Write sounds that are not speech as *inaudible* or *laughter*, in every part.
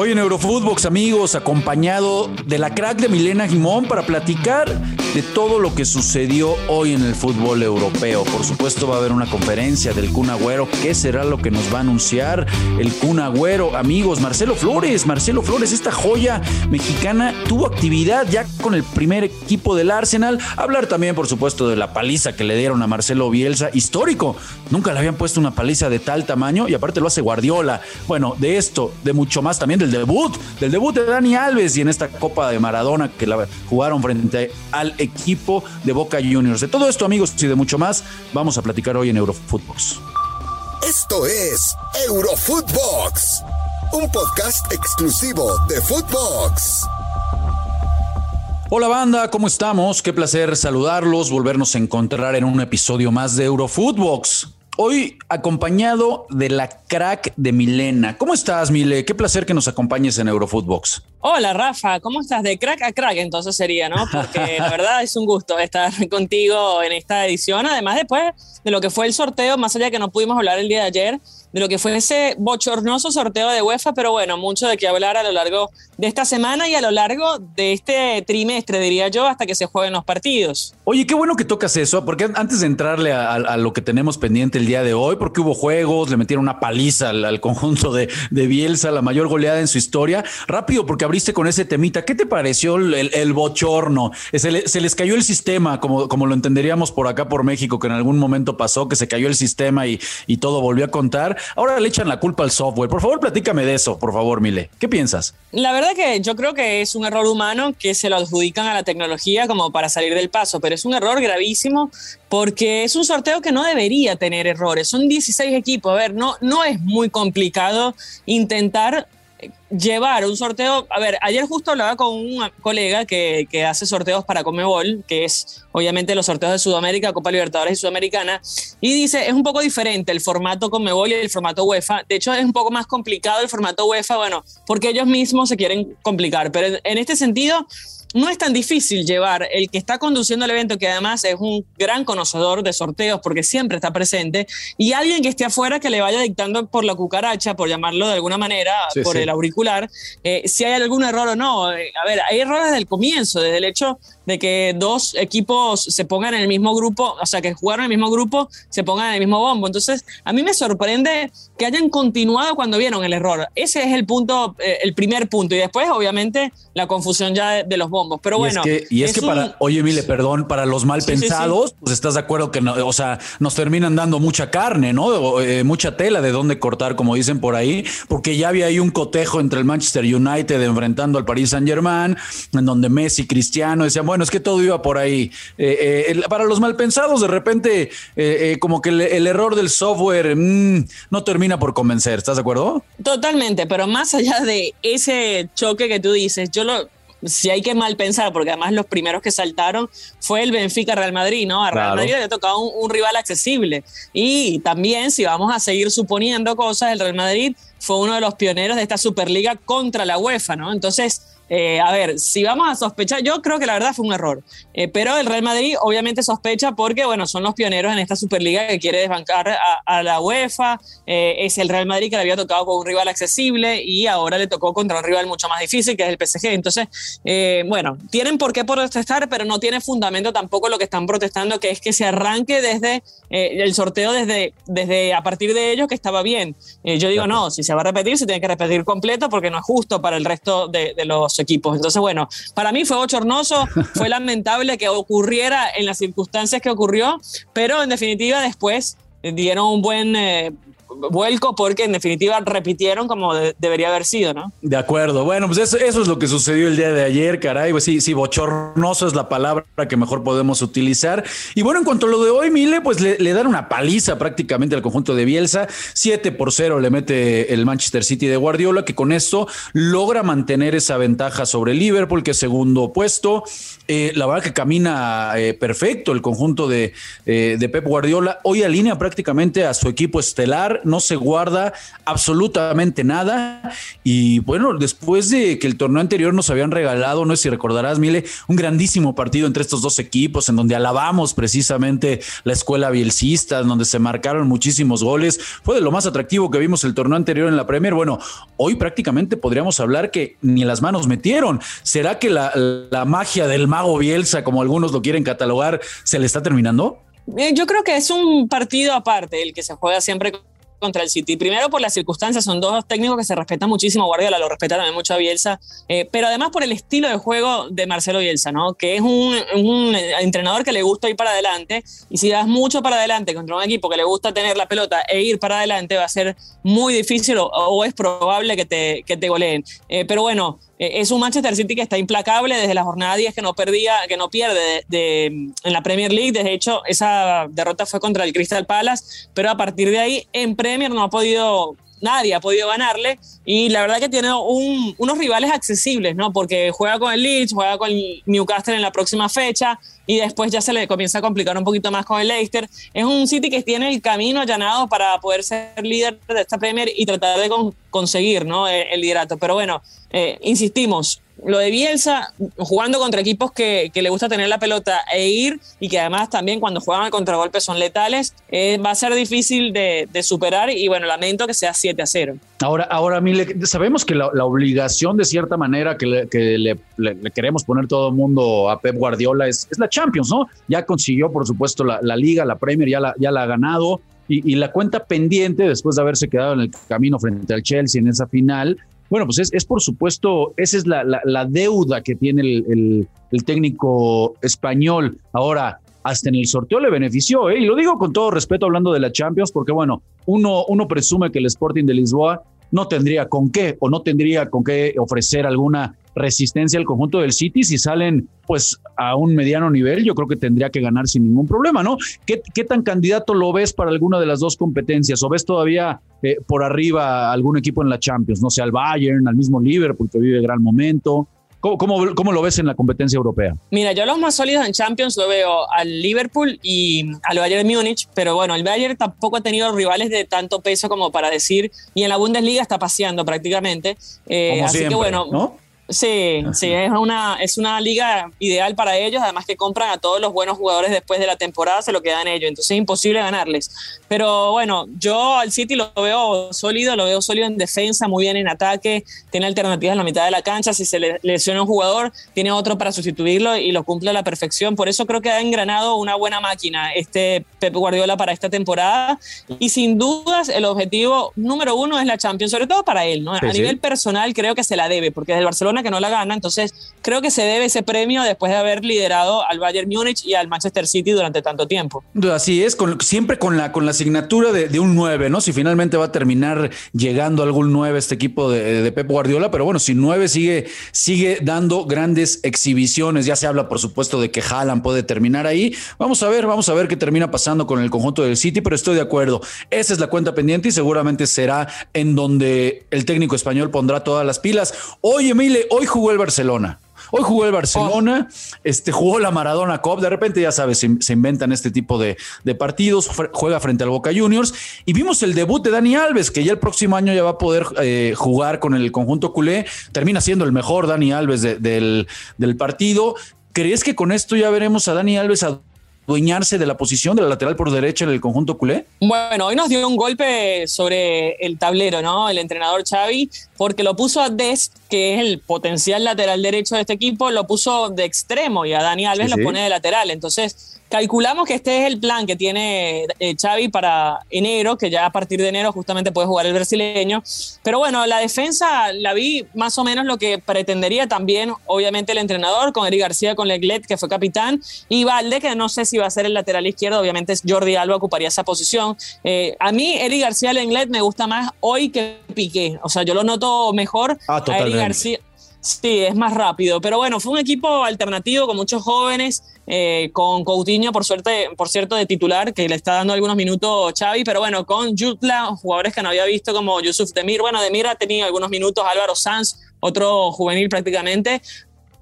Hoy en Eurofootbox, amigos, acompañado de la crack de Milena Gimón para platicar de todo lo que sucedió hoy en el fútbol europeo. Por supuesto, va a haber una conferencia del Kun Agüero. ¿Qué será lo que nos va a anunciar el Kun Agüero? Amigos, Marcelo Flores, Marcelo Flores, esta joya mexicana tuvo actividad ya con el primer equipo del Arsenal. Hablar también, por supuesto, de la paliza que le dieron a Marcelo Bielsa, histórico. Nunca le habían puesto una paliza de tal tamaño y aparte lo hace Guardiola. Bueno, de esto, de mucho más también del debut, del debut de Dani Alves y en esta Copa de Maradona que la jugaron frente al equipo de Boca Juniors. De todo esto, amigos, y de mucho más, vamos a platicar hoy en Eurofootbox. Esto es Eurofootbox, un podcast exclusivo de Footbox. Hola banda, ¿cómo estamos? Qué placer saludarlos, volvernos a encontrar en un episodio más de Eurofootbox. Hoy acompañado de la crack de Milena. ¿Cómo estás, Mile? Qué placer que nos acompañes en Eurofootbox. Hola, Rafa. ¿Cómo estás? De crack a crack, entonces sería, ¿no? Porque la verdad es un gusto estar *laughs* contigo en esta edición. Además, después de lo que fue el sorteo, más allá de que no pudimos hablar el día de ayer, de lo que fue ese bochornoso sorteo de UEFA, pero bueno, mucho de qué hablar a lo largo de esta semana y a lo largo de este trimestre, diría yo, hasta que se jueguen los partidos. Oye, qué bueno que tocas eso, porque antes de entrarle a, lo que tenemos pendiente el día de hoy, porque hubo juegos, le metieron una paliza al, conjunto de, de, Bielsa, la mayor goleada en su historia, rápido, porque abriste con ese temita, ¿qué te pareció el, bochorno? Se, les cayó el sistema, como, como lo entenderíamos por acá por México, que en algún momento pasó, que se cayó el sistema y, todo volvió a contar. Ahora le echan la culpa al software. Por favor, platícame de eso, por favor, Mile. ¿Qué piensas? La verdad que yo creo que es un error humano que se lo adjudican a la tecnología como para salir del paso, pero es un error gravísimo porque es un sorteo que no debería tener errores. Son 16 equipos. A ver, no, no es muy complicado intentar llevar un sorteo. A ver, ayer justo hablaba con un colega que, que, hace sorteos para Comebol, que es obviamente los sorteos de Sudamérica, Copa Libertadores y Sudamericana, y dice, es un poco diferente el formato Comebol y el formato UEFA. De hecho, es un poco más complicado el formato UEFA, bueno, porque ellos mismos se quieren complicar, pero en este sentido no es tan difícil llevar el que está conduciendo el evento, que además es un gran conocedor de sorteos porque siempre está presente, y alguien que esté afuera que le vaya dictando por la cucaracha, por llamarlo de alguna manera, por el auricular, eh, si hay algún error o no. Eh, a ver, hay errores desde el comienzo, desde el hecho de que dos equipos se pongan en el mismo grupo, o sea, que jugaron en el mismo grupo, se pongan en el mismo bombo. Entonces, a mí me sorprende que hayan continuado cuando vieron el error. Ese es el punto, eh, el primer punto. Y después, obviamente, la confusión ya de, los bombos. Pero bueno. y es que para, oye, Mile, perdón, para los mal pensados, pues estás de acuerdo que, no, o sea, nos terminan dando mucha carne, ¿no? Eh, mucha tela de dónde cortar, como dicen por ahí, porque ya había ahí un cotejo entre el Manchester United enfrentando al Paris Saint Germain, en donde Messi, Cristiano decían, bueno, es que todo iba por ahí. Eh, eh, para los malpensados, de repente, como que el, error del software mm, no termina por convencer, ¿estás de acuerdo? Totalmente, pero más allá de ese choque que tú dices, yo lo, si hay que mal pensar, porque además los primeros que saltaron fue el Benfica Real Madrid, ¿no? A Real Madrid le había tocado un, un, rival accesible. Y también, si vamos a seguir suponiendo cosas, el Real Madrid fue uno de los pioneros de esta Superliga contra la UEFA, ¿no? Entonces, eh, a ver, si vamos a sospechar, yo creo que la verdad fue un error, eh, pero el Real Madrid obviamente sospecha porque, bueno, son los pioneros en esta Superliga que quiere desbancar a, la UEFA, eh, es el Real Madrid que le había tocado con un rival accesible y ahora le tocó contra un rival mucho más difícil que es el PSG. Entonces, bueno, tienen por qué protestar, pero no tiene fundamento tampoco lo que están protestando, que es que se arranque desde el sorteo, desde, desde a partir de ellos que estaba bien. yo digo, no, si se va a repetir, se tiene que repetir completo porque no es justo para el resto de los equipos. Entonces, bueno, para mí fue bochornoso, fue *laughs* lamentable que ocurriera en las circunstancias que ocurrió, pero en definitiva después dieron un buen eh, vuelco porque en definitiva repitieron como debería haber sido, ¿no? De acuerdo. Bueno, pues eso, es lo que sucedió el día de ayer, caray. Pues sí, sí, bochornoso es la palabra que mejor podemos utilizar. Y bueno, en cuanto a lo de hoy, Mile, pues le, dan una paliza prácticamente al conjunto de Bielsa. 7 por 0 le mete el Manchester City de Guardiola, que con esto logra mantener esa ventaja sobre Liverpool, que es segundo puesto. Eh, la verdad que camina eh, perfecto el conjunto de, eh, de Pep Guardiola. Hoy alinea prácticamente a su equipo estelar no se guarda absolutamente nada. Y bueno, después de que el torneo anterior nos habían regalado, no sé si recordarás, Mile, un grandísimo partido entre estos dos equipos, en donde alabamos precisamente la escuela bielcista, en donde se marcaron muchísimos goles. Fue de lo más atractivo que vimos el torneo anterior en la Premier. Bueno, hoy prácticamente podríamos hablar que ni las manos metieron. ¿Será que la, la magia del mago Bielsa, como algunos lo quieren catalogar, se le está terminando? Eh, yo creo que es un partido aparte el que se juega siempre contra el City. Primero por las circunstancias, son dos técnicos que se respetan muchísimo, Guardiola lo respeta también mucho a Bielsa, eh, pero además por el estilo de juego de Marcelo Bielsa, ¿no? Que es un, entrenador que le gusta ir para adelante y si das mucho para adelante contra un equipo que le gusta tener la pelota e ir para adelante va a ser muy difícil o, es probable que te, que te goleen. Eh, pero bueno, es un Manchester City que está implacable desde la jornada 10 que no perdía, que no pierde de, en la Premier League. De hecho, esa derrota fue contra el Crystal Palace, pero a partir de ahí en Premier no ha podido nadie ha podido ganarle y la verdad que tiene unos rivales accesibles, ¿no? Porque juega con el Leeds, juega con el Newcastle en la próxima fecha y después ya se le comienza a complicar un poquito más con el Leicester. Es un City que tiene el camino allanado para poder ser líder de esta Premier y tratar de conseguir, ¿no? El, liderato. Pero bueno, eh, insistimos, lo de Bielsa, jugando contra equipos que, le gusta tener la pelota e ir, y que además también cuando juegan al contragolpe son letales, eh, va a ser difícil de, superar. Y bueno, lamento que sea 7 a 0. Ahora, ahora Mile, sabemos que la, obligación de cierta manera que, le, queremos poner todo el mundo a Pep Guardiola es, la Champions, ¿no? Ya consiguió, por supuesto, la, Liga, la Premier, ya la, ya la ha ganado. Y, la cuenta pendiente, después de haberse quedado en el camino frente al Chelsea en esa final, bueno, pues es, por supuesto, esa es la, deuda que tiene el, técnico español. Ahora, hasta en el sorteo le benefició, ¿eh? y lo digo con todo respeto hablando de la Champions, porque bueno, uno, uno presume que el Sporting de Lisboa no tendría con qué o no tendría con qué ofrecer alguna resistencia al conjunto del City. Si salen pues a un mediano nivel, yo creo que tendría que ganar sin ningún problema, ¿no? ¿Qué, qué tan candidato lo ves para alguna de las dos competencias? ¿O ves todavía eh, por arriba algún equipo en la Champions? No sé, al Bayern, al mismo Liverpool que vive gran momento. ¿Cómo, cómo, lo ves en la competencia europea? Mira, yo los más sólidos en Champions lo veo al Liverpool y al Bayern Múnich, pero bueno, el Bayern tampoco ha tenido rivales de tanto peso como para decir, y en la Bundesliga está paseando prácticamente. Eh, así que bueno, ¿no? Sí, sí, es una, es una liga ideal para ellos, además que compran a todos los buenos jugadores después de la temporada, se lo quedan ellos, entonces es imposible ganarles. Pero bueno, yo al City lo veo sólido, lo veo sólido en defensa, muy bien en ataque, tiene alternativas en la mitad de la cancha, si se le lesiona un jugador, tiene otro para sustituirlo y lo cumple a la perfección, por eso creo que ha engranado una buena máquina este Pep Guardiola para esta temporada y sin dudas el objetivo número uno es la Champions, sobre todo para él, ¿no? a nivel personal creo que se la debe, porque desde el Barcelona que no la gana. Entonces, creo que se debe ese premio después de haber liderado al Bayern Múnich y al Manchester City durante tanto tiempo. Así es, siempre con la, con la asignatura de, un 9, ¿no? Si finalmente va a terminar llegando algún 9 este equipo de, de, Pep Guardiola, pero bueno, si 9 sigue, sigue dando grandes exhibiciones, ya se habla por supuesto de que Haaland puede terminar ahí. Vamos a ver, vamos a ver qué termina pasando con el conjunto del City, pero estoy de acuerdo. Esa es la cuenta pendiente y seguramente será en donde el técnico español pondrá todas las pilas. Oye, Emile, hoy jugó el Barcelona. Hoy jugó el Barcelona, este, jugó la Maradona Cup, de repente ya sabes, se, inventan este tipo de, partidos, juega frente al Boca Juniors y vimos el debut de Dani Alves, que ya el próximo año ya va a poder eh, jugar con el conjunto culé, termina siendo el mejor Dani Alves del, del partido. ¿Crees que con esto ya veremos a Dani Alves a adueñarse de la posición de la lateral por derecha en el conjunto culé? Bueno, hoy nos dio un golpe sobre el tablero, ¿no? El entrenador Xavi, porque lo puso a Dest, que es el potencial lateral derecho de este equipo, lo puso de extremo y a Dani Alves lo pone de lateral. Entonces, Calculamos que este es el plan que tiene eh, Xavi para enero, que ya a partir de enero justamente puede jugar el brasileño. Pero bueno, la defensa la vi más o menos lo que pretendería también, obviamente, el entrenador, con Eric García, con Leglet, que fue capitán, y Valde, que no sé si va a ser el lateral izquierdo, obviamente Jordi Alba ocuparía esa posición. Eh, a mí, Eric García Leglet me gusta más hoy que Piqué. O sea, yo lo noto mejor ah, a Eric García. Sí, es más rápido. Pero bueno, fue un equipo alternativo con muchos jóvenes, eh, con Coutinho, por, suerte, por cierto, de titular, que le está dando algunos minutos Xavi, pero bueno, con Jutla, jugadores que no había visto como Yusuf Demir. Bueno, Demir ha tenido algunos minutos, Álvaro Sanz, otro juvenil prácticamente,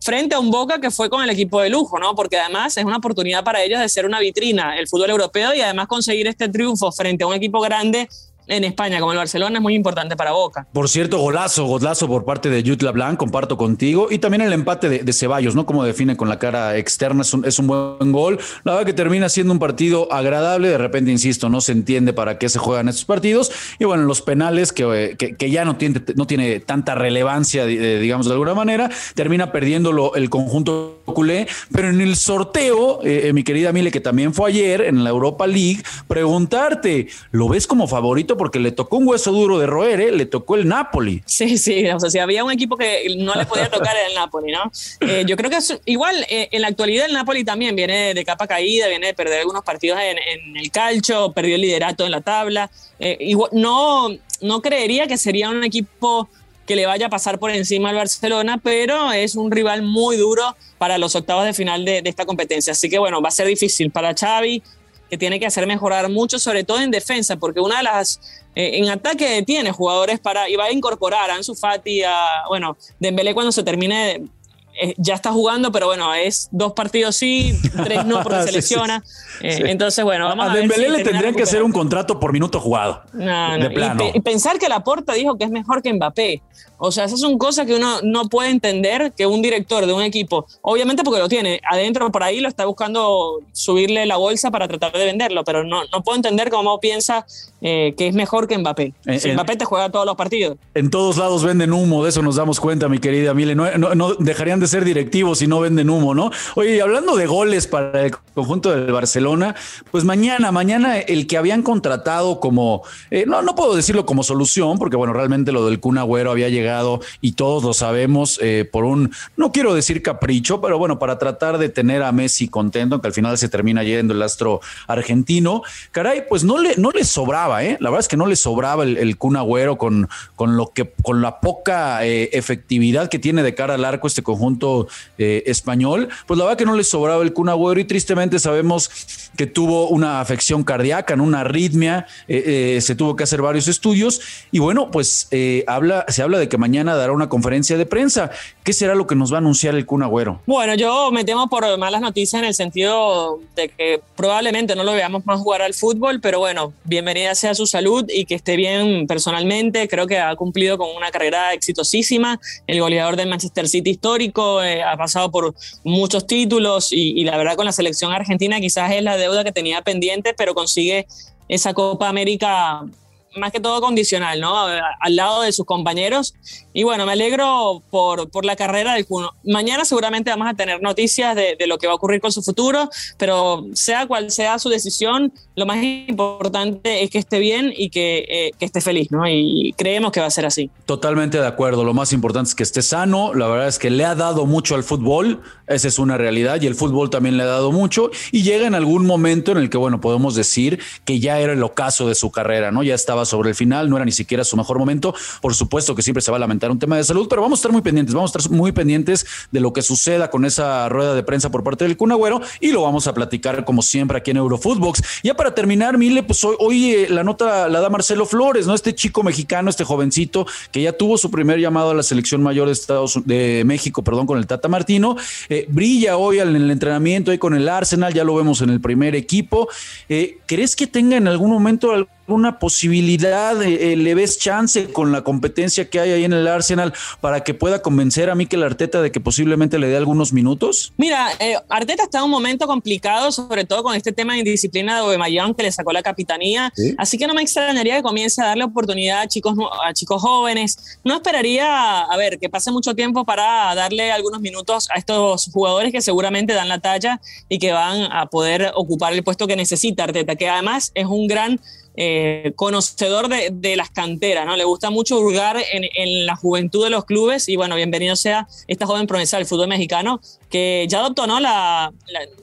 frente a un Boca que fue con el equipo de lujo, ¿no? Porque además es una oportunidad para ellos de ser una vitrina, el fútbol europeo, y además conseguir este triunfo frente a un equipo grande en España como el Barcelona es muy importante para Boca. Por cierto, golazo, golazo por parte de Jutla Blanc, comparto contigo. Y también el empate de, Ceballos, ¿no? Como define con la cara externa, es un, es un, buen gol. La verdad que termina siendo un partido agradable. De repente, insisto, no se entiende para qué se juegan estos partidos. Y bueno, los penales, que, que, ya no tiene, no tiene tanta relevancia, digamos de alguna manera, termina perdiéndolo el conjunto culé. Pero en el sorteo, eh, eh, mi querida Mile, que también fue ayer en la Europa League, preguntarte, ¿lo ves como favorito? Porque le tocó un hueso duro de roer, ¿eh? le tocó el Napoli. Sí, sí, o sea, si había un equipo que no le podía tocar el Napoli, ¿no? Eh, yo creo que es, igual en la actualidad el Napoli también viene de capa caída, viene de perder algunos partidos en, el calcio, perdió el liderato en la tabla. igual, no, no creería que sería un equipo que le vaya a pasar por encima al Barcelona, pero es un rival muy duro para los octavos de final de, esta competencia. Así que bueno, va a ser difícil para Xavi, que tiene que hacer mejorar mucho, sobre todo en defensa, porque una de las eh, en ataque tiene jugadores para y va a incorporar a Ansu Fati, a bueno, Dembélé cuando se termine eh, ya está jugando, pero bueno, es dos partidos sí, tres no porque *laughs* se lesiona. Eh, entonces, bueno, vamos a, a Dembélé le tendrían que hacer un contrato por minuto jugado. No, no. Y, y, pensar que Laporta dijo que es mejor que Mbappé. O sea, esas son cosas que uno no puede entender que un director de un equipo, obviamente porque lo tiene adentro por ahí, lo está buscando subirle la bolsa para tratar de venderlo, pero no, no puedo entender cómo piensa eh, que es mejor que Mbappé. Eh, Mbappé te juega todos los partidos. En todos lados venden humo, de eso nos damos cuenta, mi querida Mile. No, no, dejarían de ser directivos si no venden humo, ¿no? Oye, hablando de goles para el conjunto del Barcelona, pues mañana, mañana el que habían contratado como, eh, no, no puedo decirlo como solución, porque bueno, realmente lo del Kun Agüero había llegado y todos lo sabemos eh, por un, no quiero decir capricho, pero bueno, para tratar de tener a Messi contento, que al final se termina yendo el astro argentino. Caray, pues no le, no le sobraba, ¿eh? La verdad es que no le sobraba el, el Kun con, con, lo que, con la poca eh, efectividad que tiene de cara al arco este conjunto eh, español. Pues la verdad que no le sobraba el Kun Agüero y tristemente sabemos que tuvo una afección cardíaca, en una arritmia, se tuvo que hacer varios estudios y bueno, pues habla, se habla de que mañana dará una conferencia de prensa. ¿Qué será lo que nos va a anunciar el Kun Agüero? Bueno, yo me temo por malas noticias en el sentido de que probablemente no lo veamos más jugar al fútbol, pero bueno, bienvenida sea su salud y que esté bien personalmente. Creo que ha cumplido con una carrera exitosísima. El goleador del Manchester City histórico eh, ha pasado por muchos títulos y, y la verdad con la selección argentina quizás es la deuda que tenía pendiente, pero consigue esa Copa América más que todo condicional, ¿no? Al lado de sus compañeros. Y bueno, me alegro por, por la carrera del Cuno. Mañana seguramente vamos a tener noticias de, de, lo que va a ocurrir con su futuro, pero sea cual sea su decisión, lo más importante es que esté bien y que, eh, que esté feliz, ¿no? Y creemos que va a ser así. Totalmente de acuerdo. Lo más importante es que esté sano. La verdad es que le ha dado mucho al fútbol. Esa es una realidad. Y el fútbol también le ha dado mucho. Y llega en algún momento en el que, bueno, podemos decir que ya era el ocaso de su carrera, ¿no? Ya estaba sobre el final, no era ni siquiera su mejor momento. Por supuesto que siempre se va a lamentar un tema de salud, pero vamos a estar muy pendientes, vamos a estar muy pendientes de lo que suceda con esa rueda de prensa por parte del Cunagüero y lo vamos a platicar como siempre aquí en Eurofootbox. Ya para terminar, Mile, pues hoy, eh, la nota la da Marcelo Flores, ¿no? Este chico mexicano, este jovencito que ya tuvo su primer llamado a la selección mayor de Estados de México, perdón, con el Tata Martino, eh, brilla hoy en el entrenamiento ahí con el Arsenal, ya lo vemos en el primer equipo. Eh, ¿Crees que tenga en algún momento una posibilidad, eh, le ves chance con la competencia que hay ahí en el Arsenal para que pueda convencer a Mikel Arteta de que posiblemente le dé algunos minutos? Mira, eh, Arteta está en un momento complicado, sobre todo con este tema de indisciplina de Obemayón que le sacó la capitanía, así que no me extrañaría que comience a darle oportunidad a chicos, a chicos jóvenes. No esperaría, a ver, que pase mucho tiempo para darle algunos minutos a estos jugadores que seguramente dan la talla y que van a poder ocupar el puesto que necesita Arteta, que además es un gran eh, conocedor de, las canteras, ¿no? Le gusta mucho hurgar en, la juventud de los clubes y bueno, bienvenido sea esta joven promesa del fútbol mexicano que ya adoptó, ¿no? La,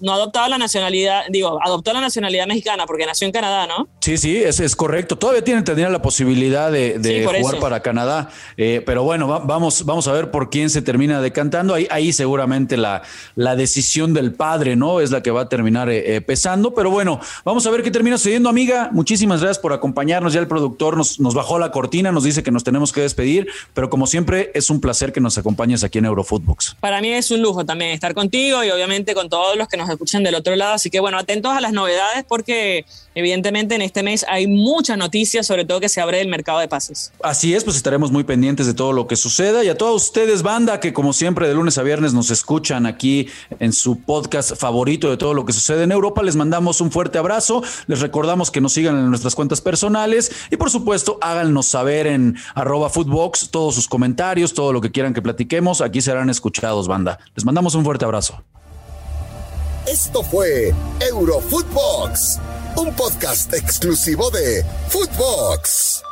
no adoptaba la nacionalidad, digo, adoptó la nacionalidad mexicana porque nació en Canadá, ¿no? Sí, sí, es, es correcto. Todavía tiene, tendría la posibilidad de, jugar para Canadá, eh, pero bueno, vamos, vamos a ver por quién se termina decantando. Ahí, ahí seguramente la, la decisión del padre, ¿no? Es la que va a terminar eh, pesando, pero bueno, vamos a ver qué termina sucediendo, amiga. Muchísimas gracias por acompañarnos. Ya el productor nos, nos bajó la cortina, nos dice que nos tenemos que despedir, pero como siempre es un placer que nos acompañes aquí en Eurofootbox. Para mí es un lujo también estar contigo y obviamente con todos los que nos escuchan del otro lado. Así que bueno, atentos a las novedades porque evidentemente en este mes hay muchas noticias, sobre todo que se abre el mercado de pases. Así es, pues estaremos muy pendientes de todo lo que suceda y a todos ustedes, banda, que como siempre de lunes a viernes nos escuchan aquí en su podcast favorito de todo lo que sucede en Europa, les mandamos un fuerte abrazo, les recordamos que nos sigan en nuestras cuentas personales y por supuesto háganos saber en arroba footbox todos sus comentarios, todo lo que quieran que platiquemos, aquí serán escuchados, banda. Les mandamos un fuerte abrazo. Esto fue Eurofootbox, un podcast exclusivo de Footbox.